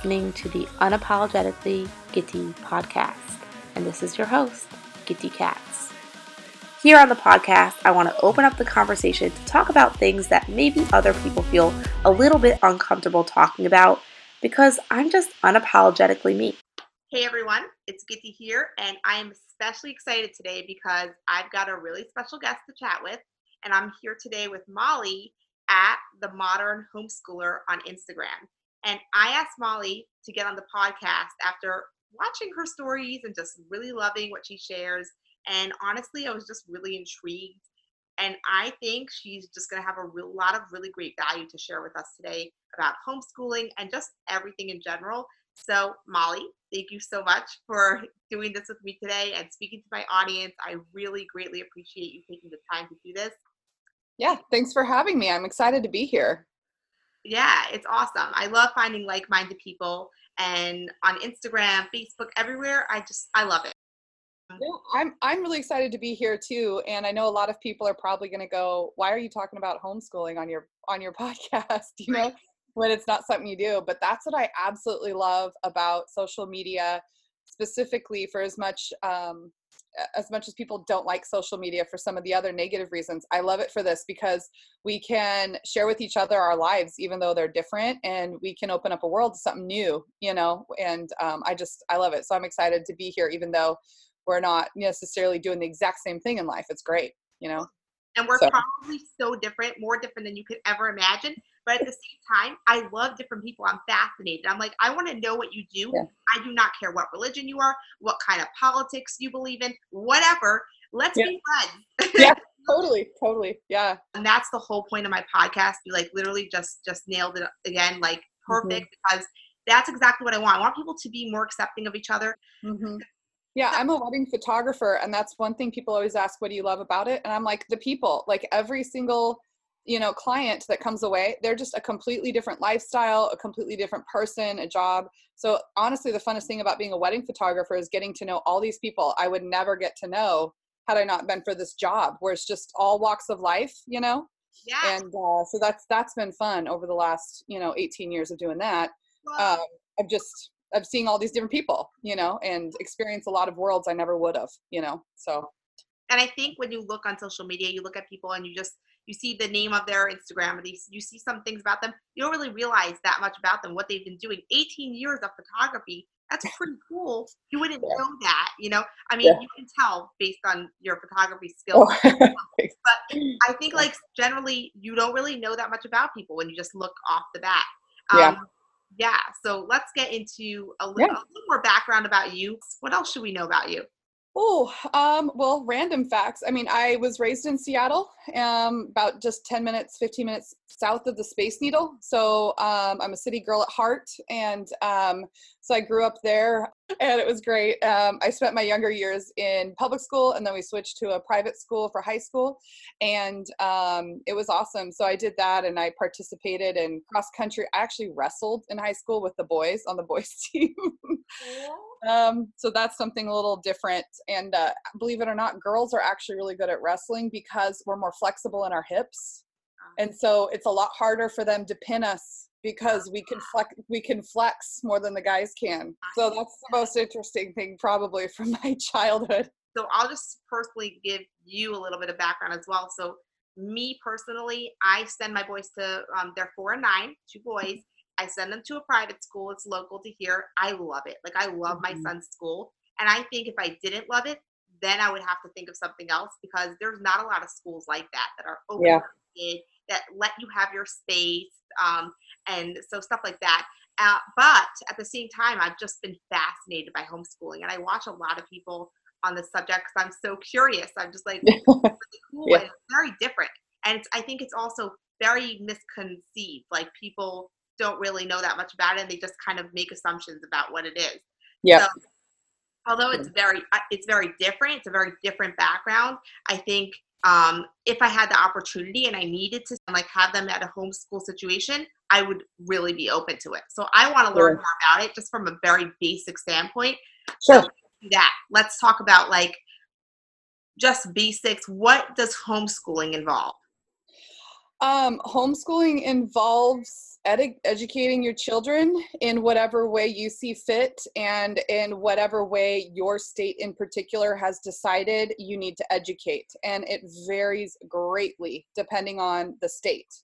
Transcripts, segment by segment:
Listening to the Unapologetically Gitty podcast, and this is your host, Gitty Katz. Here on the podcast, I want to open up the conversation to talk about things that maybe other people feel a little bit uncomfortable talking about because I'm just unapologetically me. Hey everyone, it's Gitty here, and I am especially excited today because I've got a really special guest to chat with, and I'm here today with Molly at the Modern Homeschooler on Instagram. And I asked Molly to get on the podcast after watching her stories and just really loving what she shares. And honestly, I was just really intrigued. And I think she's just going to have a real lot of really great value to share with us today about homeschooling and just everything in general. So, Molly, thank you so much for doing this with me today and speaking to my audience. I really greatly appreciate you taking the time to do this. Yeah, thanks for having me. I'm excited to be here. Yeah, it's awesome. I love finding like-minded people and on Instagram, Facebook, everywhere. I just I love it. Yeah, I'm I'm really excited to be here too, and I know a lot of people are probably going to go, "Why are you talking about homeschooling on your on your podcast?" You know, when it's not something you do. But that's what I absolutely love about social media, specifically for as much um, as much as people don't like social media for some of the other negative reasons, I love it for this because we can share with each other our lives, even though they're different, and we can open up a world to something new, you know. And um, I just, I love it. So I'm excited to be here, even though we're not necessarily doing the exact same thing in life. It's great, you know. And we're so. probably so different, more different than you could ever imagine. But at the same time, I love different people. I'm fascinated. I'm like, I want to know what you do. Yeah. I do not care what religion you are, what kind of politics you believe in, whatever. Let's yeah. be friends. yeah, totally, totally. Yeah. And that's the whole point of my podcast. You like literally just just nailed it again, like mm-hmm. perfect mm-hmm. because that's exactly what I want. I want people to be more accepting of each other. Mm-hmm. Yeah, I'm a wedding photographer, and that's one thing people always ask, "What do you love about it?" And I'm like, the people. Like every single you know client that comes away they're just a completely different lifestyle a completely different person a job. So honestly the funnest thing about being a wedding photographer is getting to know all these people i would never get to know had i not been for this job where it's just all walks of life you know? Yeah. And uh, so that's that's been fun over the last you know 18 years of doing that. Um, i've just i've seen all these different people you know and experienced a lot of worlds i never would have you know so. And i think when you look on social media you look at people and you just you see the name of their Instagram, or you see some things about them. You don't really realize that much about them, what they've been doing. 18 years of photography, that's pretty cool. You wouldn't yeah. know that, you know. I mean, yeah. you can tell based on your photography skills. Oh. but I think, like generally, you don't really know that much about people when you just look off the bat. Um, yeah. Yeah. So let's get into a little, yeah. a little more background about you. What else should we know about you? Oh, um, well, random facts. I mean, I was raised in Seattle, um, about just 10 minutes, 15 minutes south of the Space Needle. So um, I'm a city girl at heart. And um, so I grew up there and it was great. Um, I spent my younger years in public school and then we switched to a private school for high school. And um, it was awesome. So I did that and I participated in cross country. I actually wrestled in high school with the boys on the boys team. um, so that's something a little different. And uh, believe it or not, girls are actually really good at wrestling because we're more flexible in our hips. And so it's a lot harder for them to pin us because we can flex we can flex more than the guys can. So that's the most interesting thing probably from my childhood. So I'll just personally give you a little bit of background as well. So me personally, I send my boys to um, they're four and nine, two boys. I send them to a private school. It's local to here. I love it. Like I love mm-hmm. my son's school. And I think if I didn't love it, then I would have to think of something else because there's not a lot of schools like that that are open yeah. That let you have your space um, and so stuff like that. Uh, but at the same time, I've just been fascinated by homeschooling, and I watch a lot of people on the subject because I'm so curious. I'm just like really cool yeah. and very different, and I think it's also very misconceived. Like people don't really know that much about it, and they just kind of make assumptions about what it is. Yeah. So, although it's very uh, it's very different, it's a very different background. I think um, if I had the opportunity and I needed to like have them at a homeschool situation, I would really be open to it. So I want to learn more about it just from a very basic standpoint. Sure. So that let's talk about like just basics. What does homeschooling involve? Um, homeschooling involves ed- educating your children in whatever way you see fit and in whatever way your state in particular has decided you need to educate. And it varies greatly depending on the state.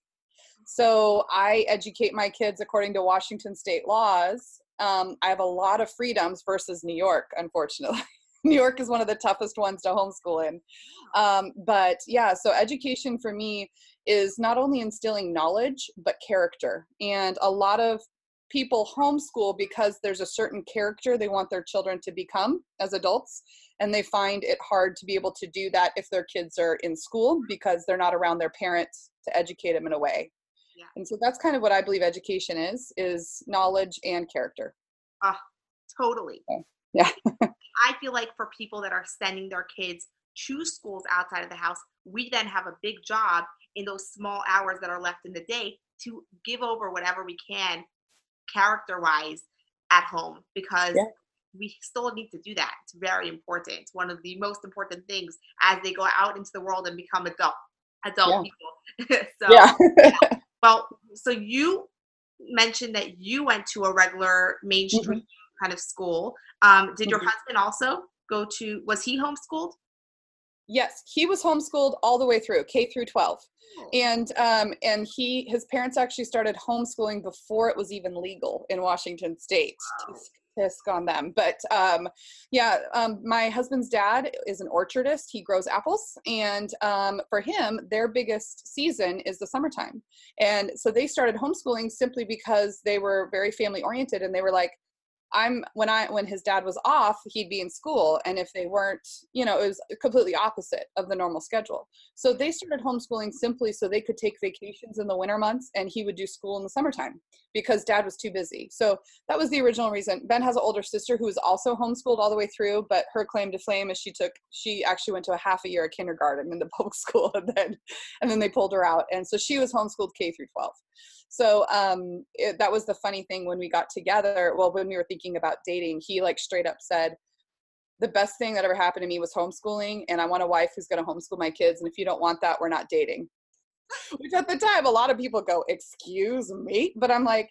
So I educate my kids according to Washington state laws. Um, I have a lot of freedoms versus New York, unfortunately. New York is one of the toughest ones to homeschool in. Um, but yeah, so education for me is not only instilling knowledge, but character. And a lot of people homeschool because there's a certain character they want their children to become as adults. And they find it hard to be able to do that if their kids are in school because they're not around their parents to educate them in a way. Yeah. And so that's kind of what I believe education is, is knowledge and character. Ah, totally. Yeah. I feel like for people that are sending their kids to schools outside of the house, we then have a big job in those small hours that are left in the day to give over whatever we can character wise at home because yeah. we still need to do that. It's very important. It's one of the most important things as they go out into the world and become adult adult yeah. people. so yeah. well, so you mentioned that you went to a regular mainstream mm-hmm. Kind of school. Um, did your mm-hmm. husband also go to was he homeschooled? Yes, he was homeschooled all the way through K through 12. And um, and he his parents actually started homeschooling before it was even legal in Washington State. Wow. On them, but um, yeah, um, my husband's dad is an orchardist. He grows apples, and um, for him, their biggest season is the summertime. And so they started homeschooling simply because they were very family oriented, and they were like, I'm when I when his dad was off, he'd be in school, and if they weren't, you know, it was completely opposite of the normal schedule. So they started homeschooling simply so they could take vacations in the winter months, and he would do school in the summertime because dad was too busy. So that was the original reason. Ben has an older sister who was also homeschooled all the way through, but her claim to fame is she took she actually went to a half a year of kindergarten in the public school, and then and then they pulled her out, and so she was homeschooled K through 12. So um, it, that was the funny thing when we got together. Well, when we were thinking about dating, he like straight up said, the best thing that ever happened to me was homeschooling, and I want a wife who's going to homeschool my kids. And if you don't want that, we're not dating. Which at the time, a lot of people go, Excuse me. But I'm like,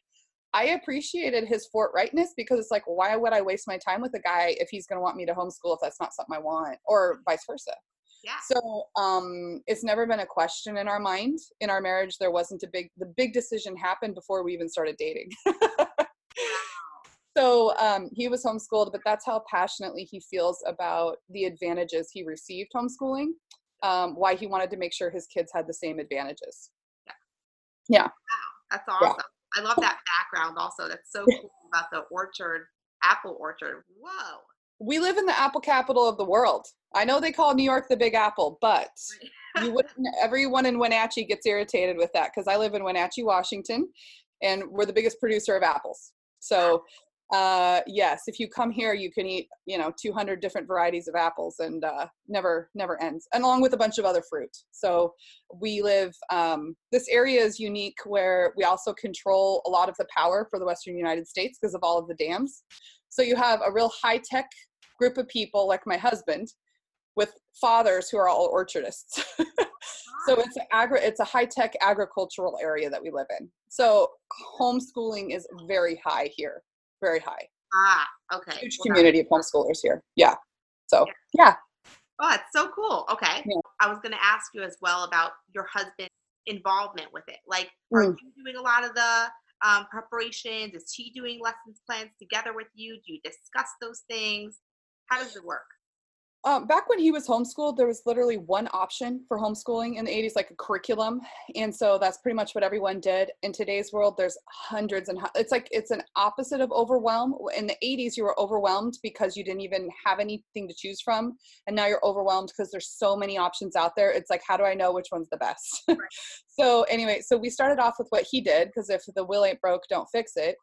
I appreciated his forthrightness because it's like, why would I waste my time with a guy if he's going to want me to homeschool if that's not something I want, or vice versa? Yeah. So um, it's never been a question in our mind. In our marriage, there wasn't a big. The big decision happened before we even started dating. so um, he was homeschooled, but that's how passionately he feels about the advantages he received homeschooling. Um, why he wanted to make sure his kids had the same advantages. Yeah. Yeah. Wow, that's awesome. Yeah. I love that background. Also, that's so cool about the orchard, apple orchard. Whoa we live in the apple capital of the world. I know they call New York the Big Apple, but you wouldn't. Everyone in Wenatchee gets irritated with that because I live in Wenatchee, Washington, and we're the biggest producer of apples. So, uh, yes, if you come here, you can eat you know 200 different varieties of apples and uh, never never ends, and along with a bunch of other fruit. So we live. Um, this area is unique where we also control a lot of the power for the Western United States because of all of the dams. So you have a real high tech group of people like my husband with fathers who are all orchardists. so it's agri- it's a high tech agricultural area that we live in. So homeschooling is very high here, very high. Ah, okay. Huge well, community of homeschoolers here. Yeah. So yeah. Oh, that's so cool. Okay. Yeah. I was going to ask you as well about your husband's involvement with it. Like, are mm. you doing a lot of the um, preparations? Is he doing lessons plans together with you? Do you discuss those things? How does it work? Um, back when he was homeschooled, there was literally one option for homeschooling in the 80s, like a curriculum. And so that's pretty much what everyone did. In today's world, there's hundreds and it's like it's an opposite of overwhelm. In the 80s, you were overwhelmed because you didn't even have anything to choose from. And now you're overwhelmed because there's so many options out there. It's like, how do I know which one's the best? Right. so, anyway, so we started off with what he did because if the wheel ain't broke, don't fix it.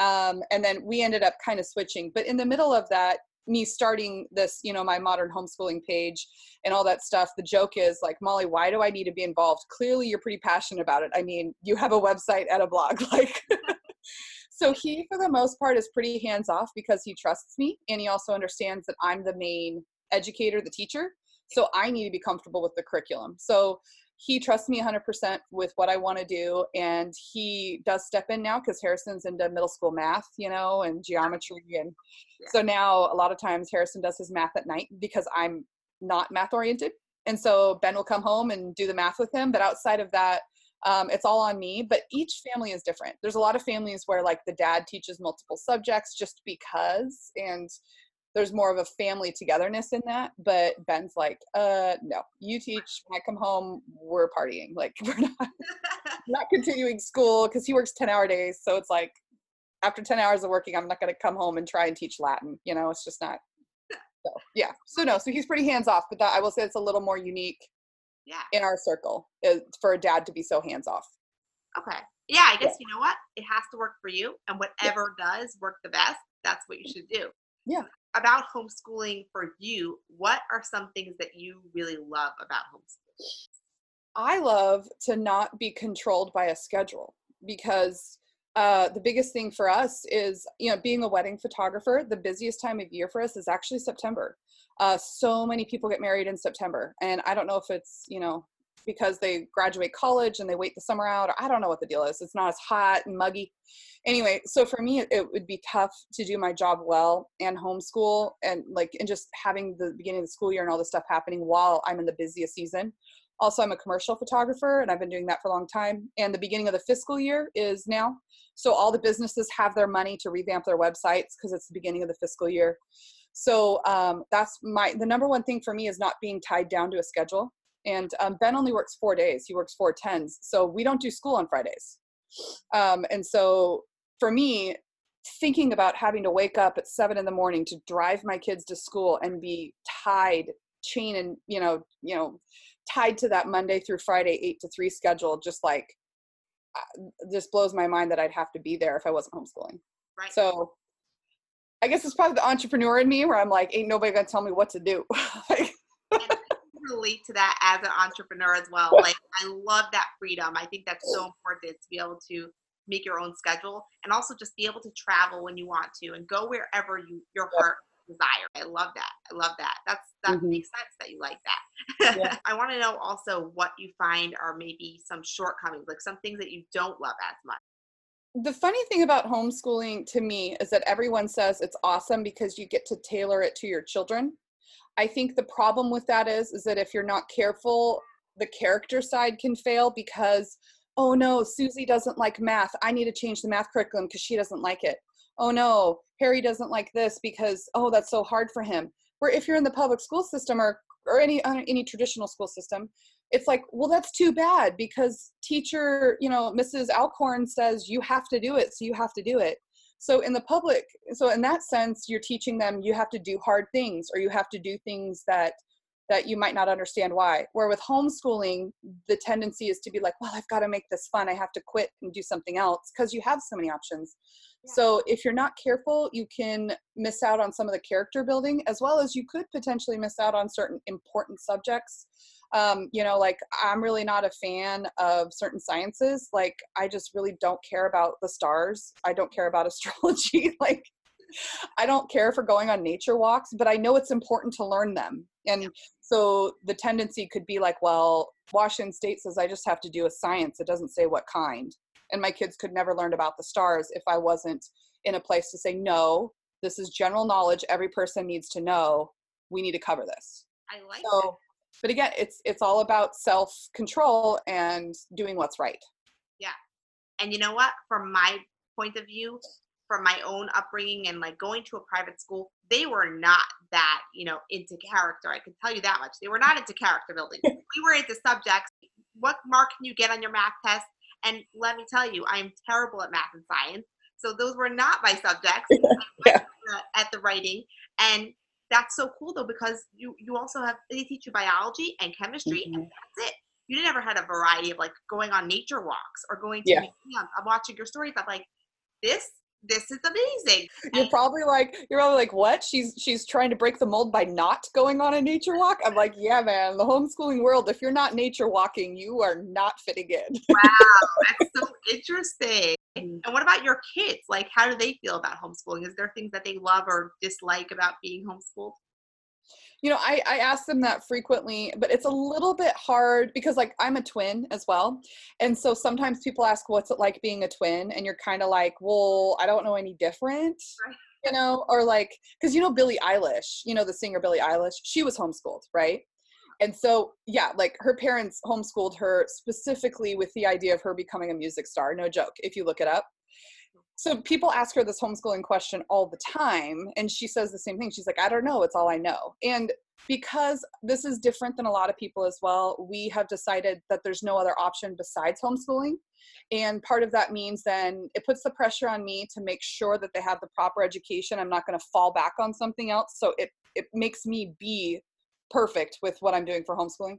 Um, and then we ended up kind of switching. But in the middle of that, me starting this, you know, my modern homeschooling page and all that stuff, the joke is like, Molly, why do I need to be involved? Clearly, you're pretty passionate about it. I mean, you have a website and a blog. Like, so he, for the most part, is pretty hands off because he trusts me and he also understands that I'm the main educator, the teacher. So I need to be comfortable with the curriculum. So he trusts me 100% with what I want to do. And he does step in now because Harrison's into middle school math, you know, and geometry. And yeah. so now a lot of times Harrison does his math at night because I'm not math oriented. And so Ben will come home and do the math with him. But outside of that, um, it's all on me but each family is different there's a lot of families where like the dad teaches multiple subjects just because and there's more of a family togetherness in that but ben's like uh no you teach when i come home we're partying like we're not not continuing school because he works 10 hour days so it's like after 10 hours of working i'm not going to come home and try and teach latin you know it's just not so yeah so no so he's pretty hands off but that i will say it's a little more unique yeah. in our circle is for a dad to be so hands off okay yeah i guess yeah. you know what? It has to work for you and whatever yeah. does work the best that's what you should do. Yeah about homeschooling for you what are some things that you really love about homeschooling? I love to not be controlled by a schedule because uh, the biggest thing for us is you know being a wedding photographer the busiest time of year for us is actually september. Uh, so many people get married in september and i don't know if it's you know because they graduate college and they wait the summer out or i don't know what the deal is it's not as hot and muggy. Anyway so for me it, it would be tough to do my job well and homeschool and like and just having the beginning of the school year and all this stuff happening while i'm in the busiest season. Also i'm a commercial photographer and i've been doing that for a long time and the beginning of the fiscal year is now. So all the businesses have their money to revamp their websites because it's the beginning of the fiscal year. So um, that's my the number one thing for me is not being tied down to a schedule and um, ben only works four days he works four tens so we don't do school on fridays um, and so for me thinking about having to wake up at seven in the morning to drive my kids to school and be tied chain and you know you know tied to that Monday through Friday eight to three schedule, just like uh, just blows my mind that I'd have to be there if I wasn't homeschooling. Right. So I guess it's probably the entrepreneur in me where I'm like, ain't nobody gonna tell me what to do. like, relate to that as an entrepreneur as well. Like I love that freedom. I think that's so important to be able to make your own schedule and also just be able to travel when you want to and go wherever you your heart desire. I love that. I love that. That's that mm-hmm. makes sense that you like that. Yeah. I want to know also what you find are maybe some shortcomings, like some things that you don't love as much. The funny thing about homeschooling to me is that everyone says it's awesome because you get to tailor it to your children. I think the problem with that is is that if you're not careful, the character side can fail because oh no, Susie doesn't like math. I need to change the math curriculum because she doesn't like it oh no, Harry doesn't like this because oh that's so hard for him. Where if you're in the public school system or or any uh, any traditional school system, it's like well that's too bad because teacher you know Mrs. Alcorn says you have to do it, so you have to do it. So in the public, so in that sense, you're teaching them you have to do hard things or you have to do things that that you might not understand why. Where with homeschooling, the tendency is to be like, well, I've got to make this fun. I have to quit and do something else because you have so many options. Yeah. So if you're not careful, you can miss out on some of the character building as well as you could potentially miss out on certain important subjects. Um, you know, like I'm really not a fan of certain sciences. Like I just really don't care about the stars. I don't care about astrology. like I don't care for going on nature walks, but I know it's important to learn them. And so the tendency could be like, well, Washington State says I just have to do a science. It doesn't say what kind. And my kids could never learn about the stars if I wasn't in a place to say, no, this is general knowledge every person needs to know. We need to cover this. I like so, that. But again, it's it's all about self control and doing what's right. Yeah. And you know what? From my point of view, from my own upbringing and like going to a private school, they were not that, you know, into character. I can tell you that much. They were not into character building. we were into subjects. What mark can you get on your math test? And let me tell you, I'm terrible at math and science. So those were not my subjects yeah. Uh, at the writing. And that's so cool though, because you, you also have, they teach you biology and chemistry mm-hmm. and that's it. You never had a variety of like going on nature walks or going to yeah. museums. I'm watching your stories. I'm like, this this is amazing. You're and, probably like, you're probably like, what? She's she's trying to break the mold by not going on a nature walk. I'm like, yeah, man. The homeschooling world, if you're not nature walking, you are not fitting in. wow, that's so interesting. And what about your kids? Like, how do they feel about homeschooling? Is there things that they love or dislike about being homeschooled? You know, I, I ask them that frequently, but it's a little bit hard because, like, I'm a twin as well. And so sometimes people ask, What's it like being a twin? And you're kind of like, Well, I don't know any different. Right. You know, or like, because you know, Billie Eilish, you know, the singer Billie Eilish, she was homeschooled, right? And so, yeah, like her parents homeschooled her specifically with the idea of her becoming a music star. No joke, if you look it up. So people ask her this homeschooling question all the time, and she says the same thing. She's like, I don't know, it's all I know. And because this is different than a lot of people as well, we have decided that there's no other option besides homeschooling. And part of that means then it puts the pressure on me to make sure that they have the proper education. I'm not going to fall back on something else. So it, it makes me be perfect with what I'm doing for homeschooling.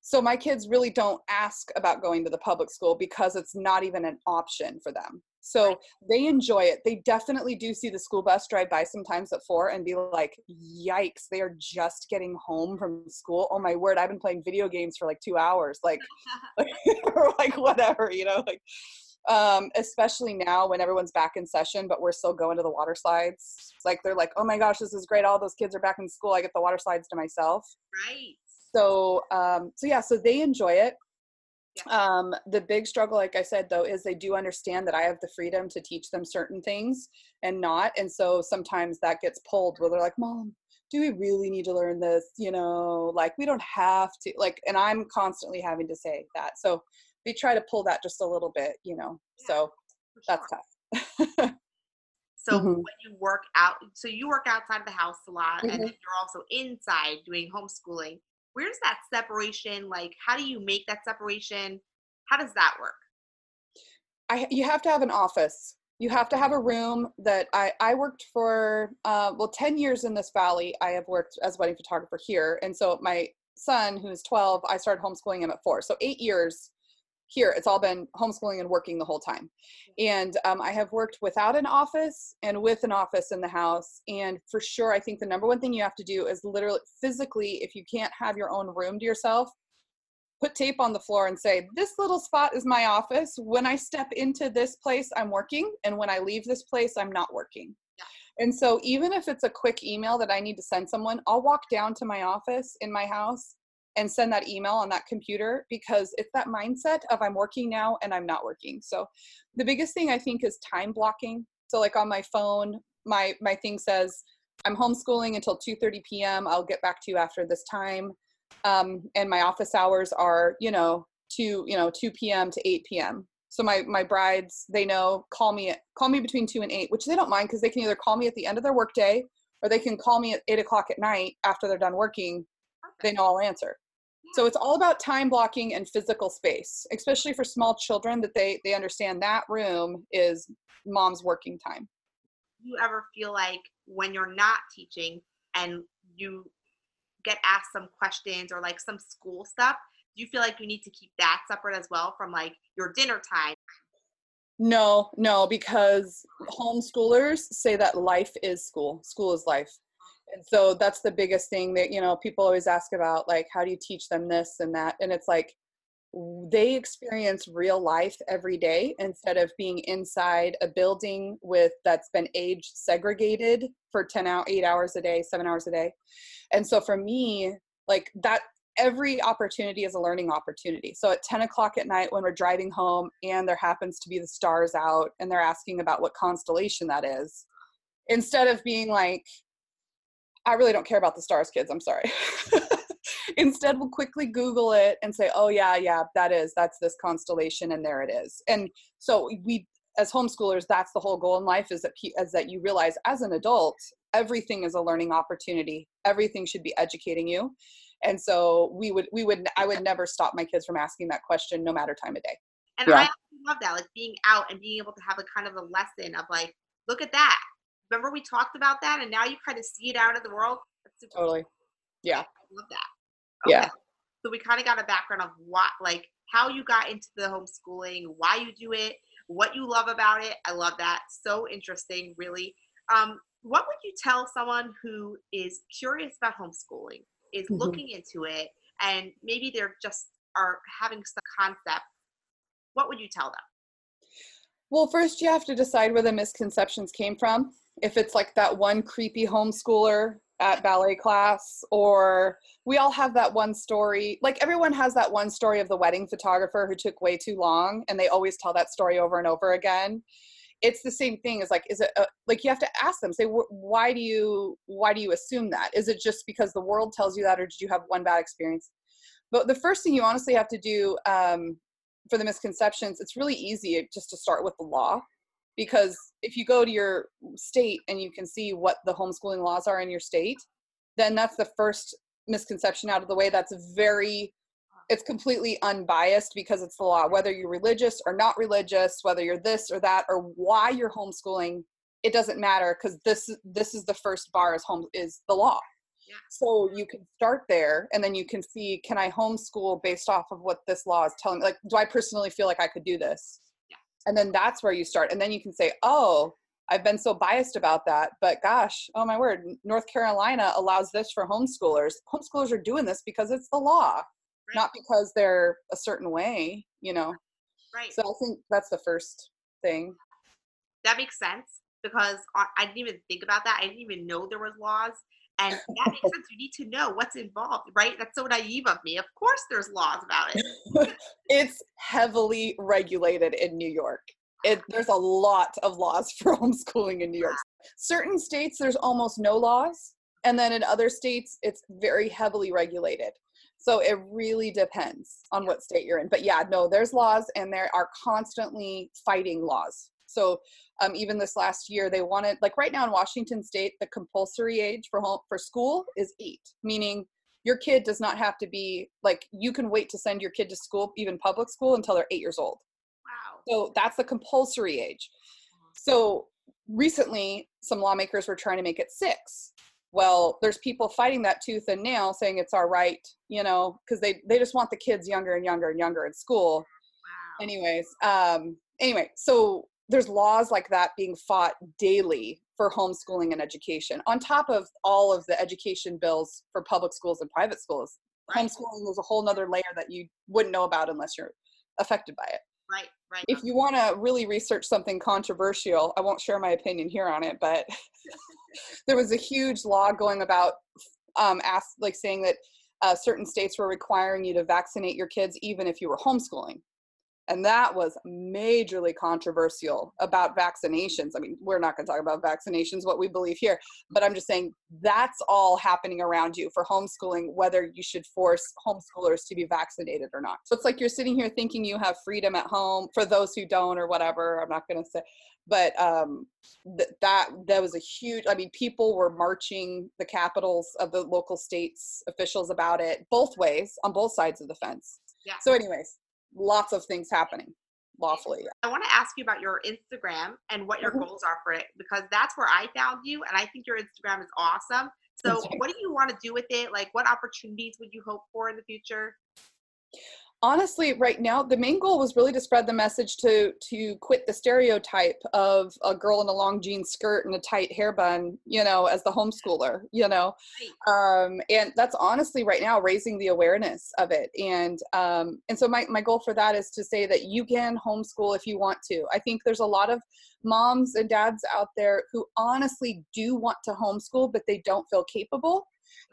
So my kids really don't ask about going to the public school because it's not even an option for them. So they enjoy it. They definitely do see the school bus drive by sometimes at four and be like, yikes, they are just getting home from school. Oh my word, I've been playing video games for like two hours, like, or like whatever, you know, like, um, especially now when everyone's back in session, but we're still going to the water slides. Like they're like, oh my gosh, this is great. All those kids are back in school. I get the water slides to myself. Right. So, um, so yeah, so they enjoy it. Um, the big struggle, like I said, though, is they do understand that I have the freedom to teach them certain things and not. And so sometimes that gets pulled where they're like, Mom, do we really need to learn this? You know, like we don't have to, like, and I'm constantly having to say that. So we try to pull that just a little bit, you know. Yeah, so that's tough. so mm-hmm. when you work out, so you work outside of the house a lot mm-hmm. and then you're also inside doing homeschooling where's that separation like how do you make that separation? How does that work? I you have to have an office. You have to have a room that i i worked for uh, well 10 years in this valley. I have worked as a wedding photographer here. And so my son who's 12 i started homeschooling him at four. So eight years here it's all been homeschooling and working the whole time. And um, i have worked without an office and with an office in the house and for sure i think the number one thing you have to do is literally physically if you can't have your own room to yourself put tape on the floor and say this little spot is my office. When i step into this place i'm working and when i leave this place i'm not working. And so even if it's a quick email that i need to send someone i'll walk down to my office in my house and send that email on that computer because it's that mindset of I'm working now and I'm not working. So the biggest thing I think is time blocking. So like on my phone, my my thing says I'm homeschooling until 2:30 p.m. I'll get back to you after this time. Um, and my office hours are, you know, 2, you know, 2 p.m. to 8 p.m. So my my brides, they know call me call me between two and eight, which they don't mind because they can either call me at the end of their workday or they can call me at eight o'clock at night after they're done working. They know I'll answer. So it's all about time blocking and physical space, especially for small children that they they understand that room is mom's working time. You ever feel like when you're not teaching and you get asked some questions or like some school stuff, do you feel like you need to keep that separate as well from like your dinner time? No, no, because homeschoolers say that life is school. School is life and so that's the biggest thing that you know people always ask about like how do you teach them this and that? And it's like they experience real life every day instead of being inside a building with that's been age segregated for 10 out 8 hours a day 7 hours a day. And so for me like that every opportunity is a learning opportunity. So at 10 o'clock at night when we're driving home and there happens to be the stars out and they're asking about what constellation that is instead of being like I really don't care about the stars, kids. I'm sorry. Instead, we'll quickly Google it and say, oh, yeah, yeah, that is, that's this constellation, and there it is. And so we, as homeschoolers, that's the whole goal in life is that, is that you realize as an adult, everything is a learning opportunity. Everything should be educating you. And so we would, we would, I would never stop my kids from asking that question no matter time of day. And yeah. I love that, like being out and being able to have a kind of a lesson of like, look at that remember we talked about that and now you kind of see it out of the world? Totally. cool. yeah. I love that. Okay. yeah so we kind of got a background of what like how you got into the homeschooling why you do it what you love about it. I love that. So interesting really. Um, what would you tell someone who is curious about homeschooling is mm-hmm. looking into it and maybe they're just are having some concept what would you tell them? Well first you have to decide where the misconceptions came from if it's like that one creepy homeschooler at ballet class or we all have that one story like everyone has that one story of the wedding photographer who took way too long and they always tell that story over and over again. It's the same thing as like is it a, like you have to ask them say why do you why do you assume that? Is it just because the world tells you that or did you have one bad experience? But the first thing you honestly have to do um, for the misconceptions it's really easy just to start with the law because if you go to your state and you can see what the homeschooling laws are in your state then that's the first misconception out of the way that's very it's completely unbiased because it's the law whether you're religious or not religious whether you're this or that or why you're homeschooling it doesn't matter because this this is the first bar is home is the law yeah. so you can start there and then you can see can i homeschool based off of what this law is telling me like do i personally feel like i could do this. And then that's where you start and then you can say oh i've been so biased about that but gosh oh my word north carolina allows this for homeschoolers homeschoolers are doing this because it's the law right. not because they're a certain way, you know. Right. So I think that's the first thing. That makes sense because I didn't even think about that. I didn't even know there was laws. And that makes sense. You need to know what's involved, right? That's so naive of me. Of course, there's laws about it. it's heavily regulated in New York. It, there's a lot of laws for homeschooling in New York. Certain states, there's almost no laws. And then in other states, it's very heavily regulated. So it really depends on what state you're in. But yeah, no, there's laws and there are constantly fighting laws. So um, even this last year, they wanted like right now in Washington State, the compulsory age for home for school is eight, meaning your kid does not have to be like you can wait to send your kid to school, even public school, until they're eight years old. Wow. So that's the compulsory age. So recently, some lawmakers were trying to make it six well there's people fighting that tooth and nail saying it's our right you know because they they just want the kids younger and younger and younger in school wow. anyways um anyway so there's laws like that being fought daily for homeschooling and education. On top of all of the education bills for public schools and private schools right. homeschooling is a whole nother layer that you wouldn't know about unless you're affected by it. Right right. If you want to really research something controversial i won't share my opinion here on it but there was a huge law going about um, ask, like saying that uh, certain states were requiring you to vaccinate your kids even if you were homeschooling and that was majorly controversial about vaccinations. I mean we're not going to talk about vaccinations what we believe here but i'm just saying that's all happening around you for homeschooling whether you should force homeschoolers to be vaccinated or not. So it's like you're sitting here thinking you have freedom at home for those who don't or whatever i'm not going to say but um, th- that that was a huge i mean people were marching the capitals of the local states officials about it both ways on both sides of the fence. Yeah. so anyways lots of things happening lawfully. I want to ask you about your Instagram and what your mm-hmm. goals are for it because that's where I found you and I think your Instagram is awesome. So, what do you want to do with it? Like, what opportunities would you hope for in the future? Honestly right now the main goal was really to spread the message to to quit the stereotype of a girl in a long jean skirt and a tight hair bun you know as the homeschooler you know? Um, and that's honestly right now raising the awareness of it. And um, and so my, my goal for that is to say that you can homeschool if you want to. I think there's a lot of moms and dads out there who honestly do want to homeschool but they don't feel capable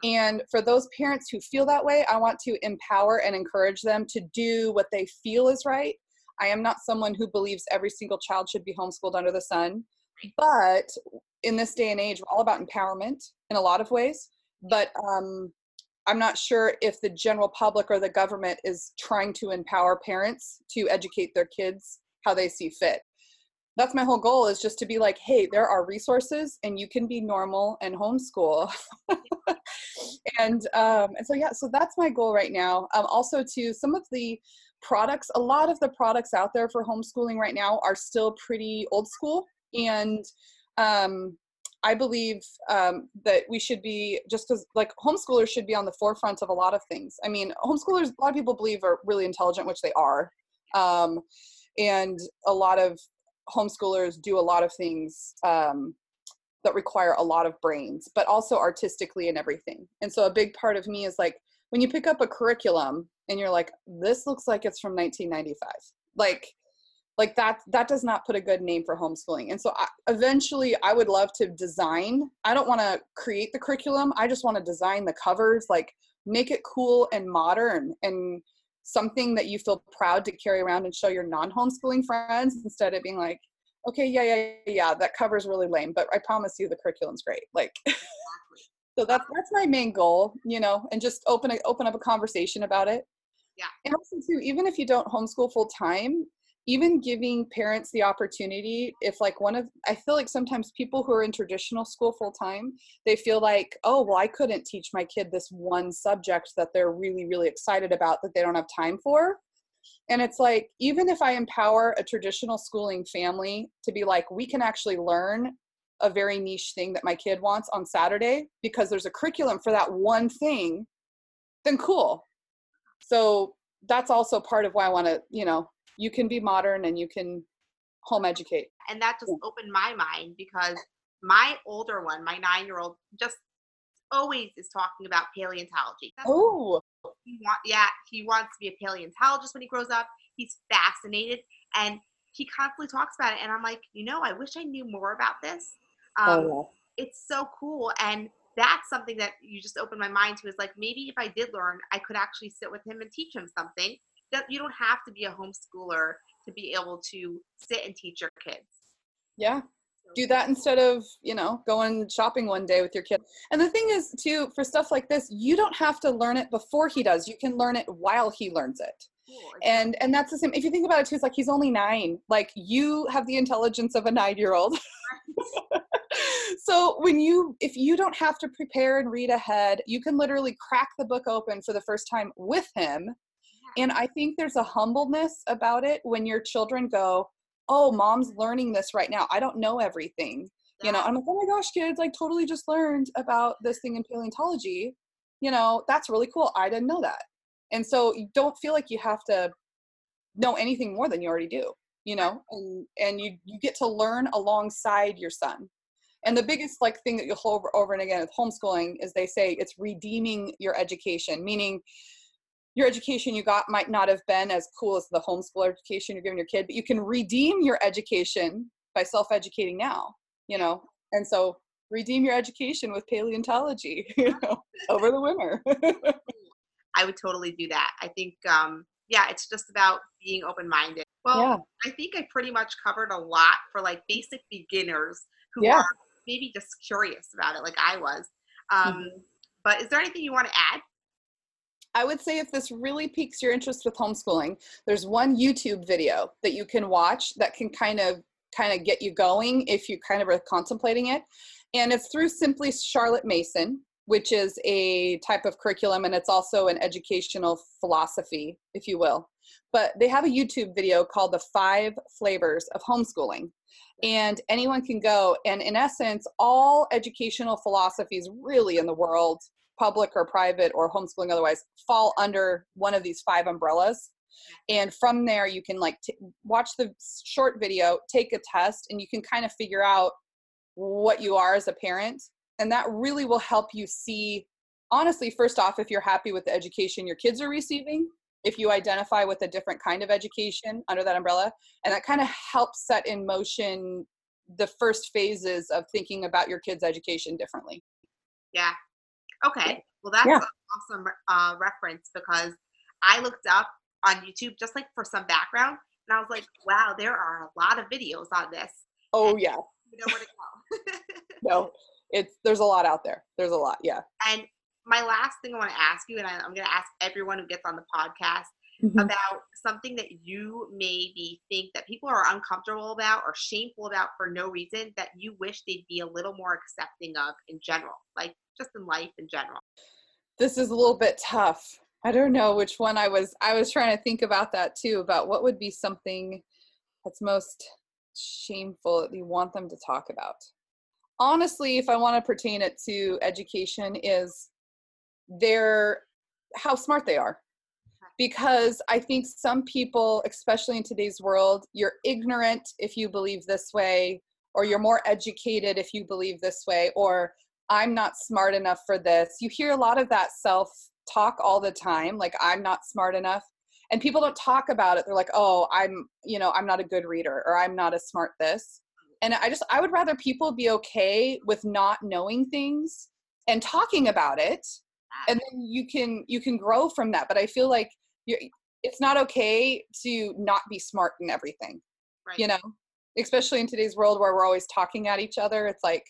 and for those parents who feel that way, I want to empower and encourage them to do what they feel is right. I am not someone who believes every single child should be homeschooled under the sun. But in this day and age, we're all about empowerment in a lot of ways. But um, I'm not sure if the general public or the government is trying to empower parents to educate their kids how they see fit that's my whole goal is just to be like hey there are resources and you can be normal and homeschool and um and so yeah so that's my goal right now um also to some of the products a lot of the products out there for homeschooling right now are still pretty old school and um I believe um, that we should be just because like homeschoolers should be on the forefront of a lot of things. I mean, homeschoolers, a lot of people believe are really intelligent, which they are. Um, and a lot of homeschoolers do a lot of things um, that require a lot of brains, but also artistically and everything. And so a big part of me is like when you pick up a curriculum and you're like, this looks like it's from 1995. Like like that that does not put a good name for homeschooling and so I, eventually i would love to design i don't want to create the curriculum i just want to design the covers like make it cool and modern and something that you feel proud to carry around and show your non-homeschooling friends instead of being like okay yeah yeah yeah that cover's really lame but i promise you the curriculum's great. Like so that's that's my main goal you know and just open a, open up a conversation about it. Yeah. and also too even if you don't homeschool full time even giving parents the opportunity if like one of i feel like sometimes people who are in traditional school full time they feel like oh well i couldn't teach my kid this one subject that they're really really excited about that they don't have time for. And it's like even if i empower a traditional schooling family to be like we can actually learn a very niche thing that my kid wants on saturday because there's a curriculum for that one thing then cool. So that's also part of why i want to you know you can be modern and you can home educate and that just opened my mind because my older one, my nine year old, just always is talking about paleontology. Oh he want, yeah, he wants to be a paleontologist when he grows up. He's fascinated and he constantly talks about it. And I'm like, you know, I wish I knew more about this. Um, oh It's so cool. And that's something that you just opened my mind to is like, maybe if I did learn, I could actually sit with him and teach him something that you don't have to be a homeschooler to be able to sit and teach your kids. yeah. Do that instead of you know going shopping one day with your kid. And the thing is too for stuff like this you don't have to learn it before he does. You can learn it while he learns it. Cool. and and that's the same if you think about it too it's like he's only nine. Like you have the intelligence of a nine year old so when you if you don't have to prepare and read ahead you can literally crack the book open for the first time with him and i think there's a humbleness about it when your children go oh mom's learning this right now. I don't know everything. You know i'm like oh my gosh kids i totally just learned about this thing in paleontology. You know that's really cool. I didn't know that. And so you don't feel like you have to know anything more than you already do you know? And and you you get to learn alongside your son. And the biggest like thing that you'll hear over, over and again with homeschooling is they say it's redeeming your education meaning your education you got might not have been as cool as the homeschool education you're giving your kid but you can redeem your education by self-educating now you know and so redeem your education with paleontology you know over the winter I would totally do that. I think, um, yeah, it's just about being open minded. Well, yeah I think I pretty much covered a lot for like basic beginners who Yeah. are maybe just curious about it, like I was. Um, Mm-hmm. But is there anything you want to add? I would say if this really piques your interest with homeschooling, there's one YouTube video that you can watch that can kind of kind of get you going if you kind of are contemplating it. And it's through Simply Charlotte Mason, which is a type of curriculum and it's also an educational philosophy, if you will. But they have a YouTube video called The Five Flavors of Homeschooling. And anyone can go, and in essence, all educational philosophies really in the world public or private or homeschooling otherwise fall under one of these five umbrellas. And from there you can like t- watch the short video take a test and you can kind of figure out what you are as a parent. And that really will help you see honestly first off if you're happy with the education your kids are receiving if you identify with a different kind of education under that umbrella. And that kind of helps set in motion the first phases of thinking about your kids education differently. Yeah. Okay. Well, that's Yeah. an awesome uh, reference because I looked up on YouTube just like for some background, and I was like, wow, there are a lot of videos on this. oh yeah You know where to go. no it's there's a lot out there there's a lot yeah and my last thing I want to ask you, and I, I'm going to ask everyone who gets on the podcast Mm-hmm. about something that you maybe think that people are uncomfortable about or shameful about for no reason that you wish they'd be a little more accepting of in general, like just in life in general. this is a little bit tough. I don't know which one i was i was trying to think about that too about what would be something that's most shameful that you want them to talk about. Honestly if i want to pertain it to education is their how smart they are. Because i think some people especially in today's world you're ignorant if you believe this way or you're more educated if you believe this way or i'm not smart enough for this. You hear a lot of that self talk all the time like i'm not smart enough. And people don't talk about it. They're like oh i'm you know i'm not a good reader or i'm not a smart this. And i just i would rather people be okay with not knowing things and talking about it and then you can you can grow from that. But i feel like you it's not okay to not be smart in everything Right. you know? Especially in today's world where we're always talking at each other it's like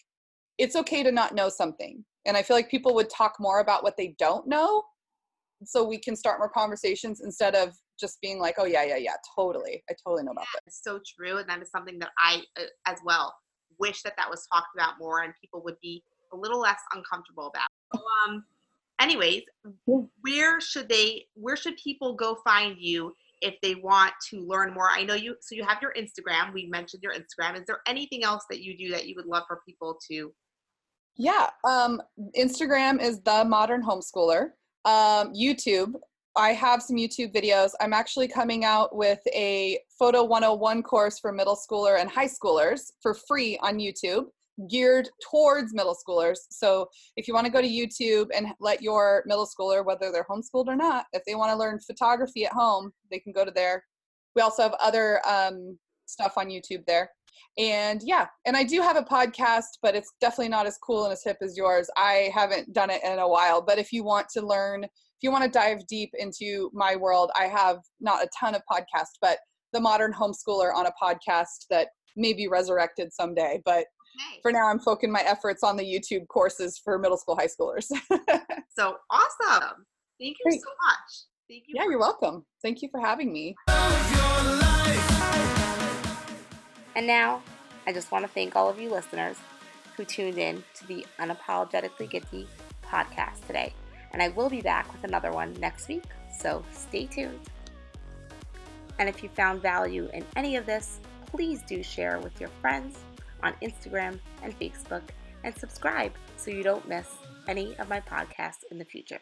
it's okay to not know something and i feel like people would talk more about what they don't know so we can start more conversations instead of just being like oh yeah yeah yeah totally i totally know about that It's so true, and that is something that I, uh, as well, wish that that was talked about more, and people would be a little less uncomfortable about. So, um, anyways, Yeah. where should they? Where should people go find you if they want to learn more? I know you. So you have your Instagram. We mentioned your Instagram. Is there anything else that you do that you would love for people to? Yeah, um, Instagram is the modern homeschooler. Um, YouTube, I have some YouTube videos. I'm actually coming out with a Photo 101 course for middle schooler and high schoolers for free on YouTube, geared towards middle schoolers. So if you want to go to YouTube and let your middle schooler, whether they're homeschooled or not, if they want to learn photography at home, they can go to there. We also have other um, stuff on YouTube there and yeah and i do have a podcast but it's definitely not as cool and as hip as yours i haven't done it in a while but if you want to learn if you want to dive deep into my world i have not a ton of podcasts but the modern homeschooler on a podcast that may be resurrected someday but Okay. for now i'm focusing my efforts on the youtube courses for middle school high schoolers So awesome! Thank you Great. so much. Thank you. yeah you're welcome thank you for having me oh, And now, I just want to thank all of you listeners who tuned in to the Unapologetically Gitty podcast today. And I will be back with another one next week, so stay tuned. And if you found value in any of this, please do share with your friends on Instagram and Facebook and subscribe so you don't miss any of my podcasts in the future.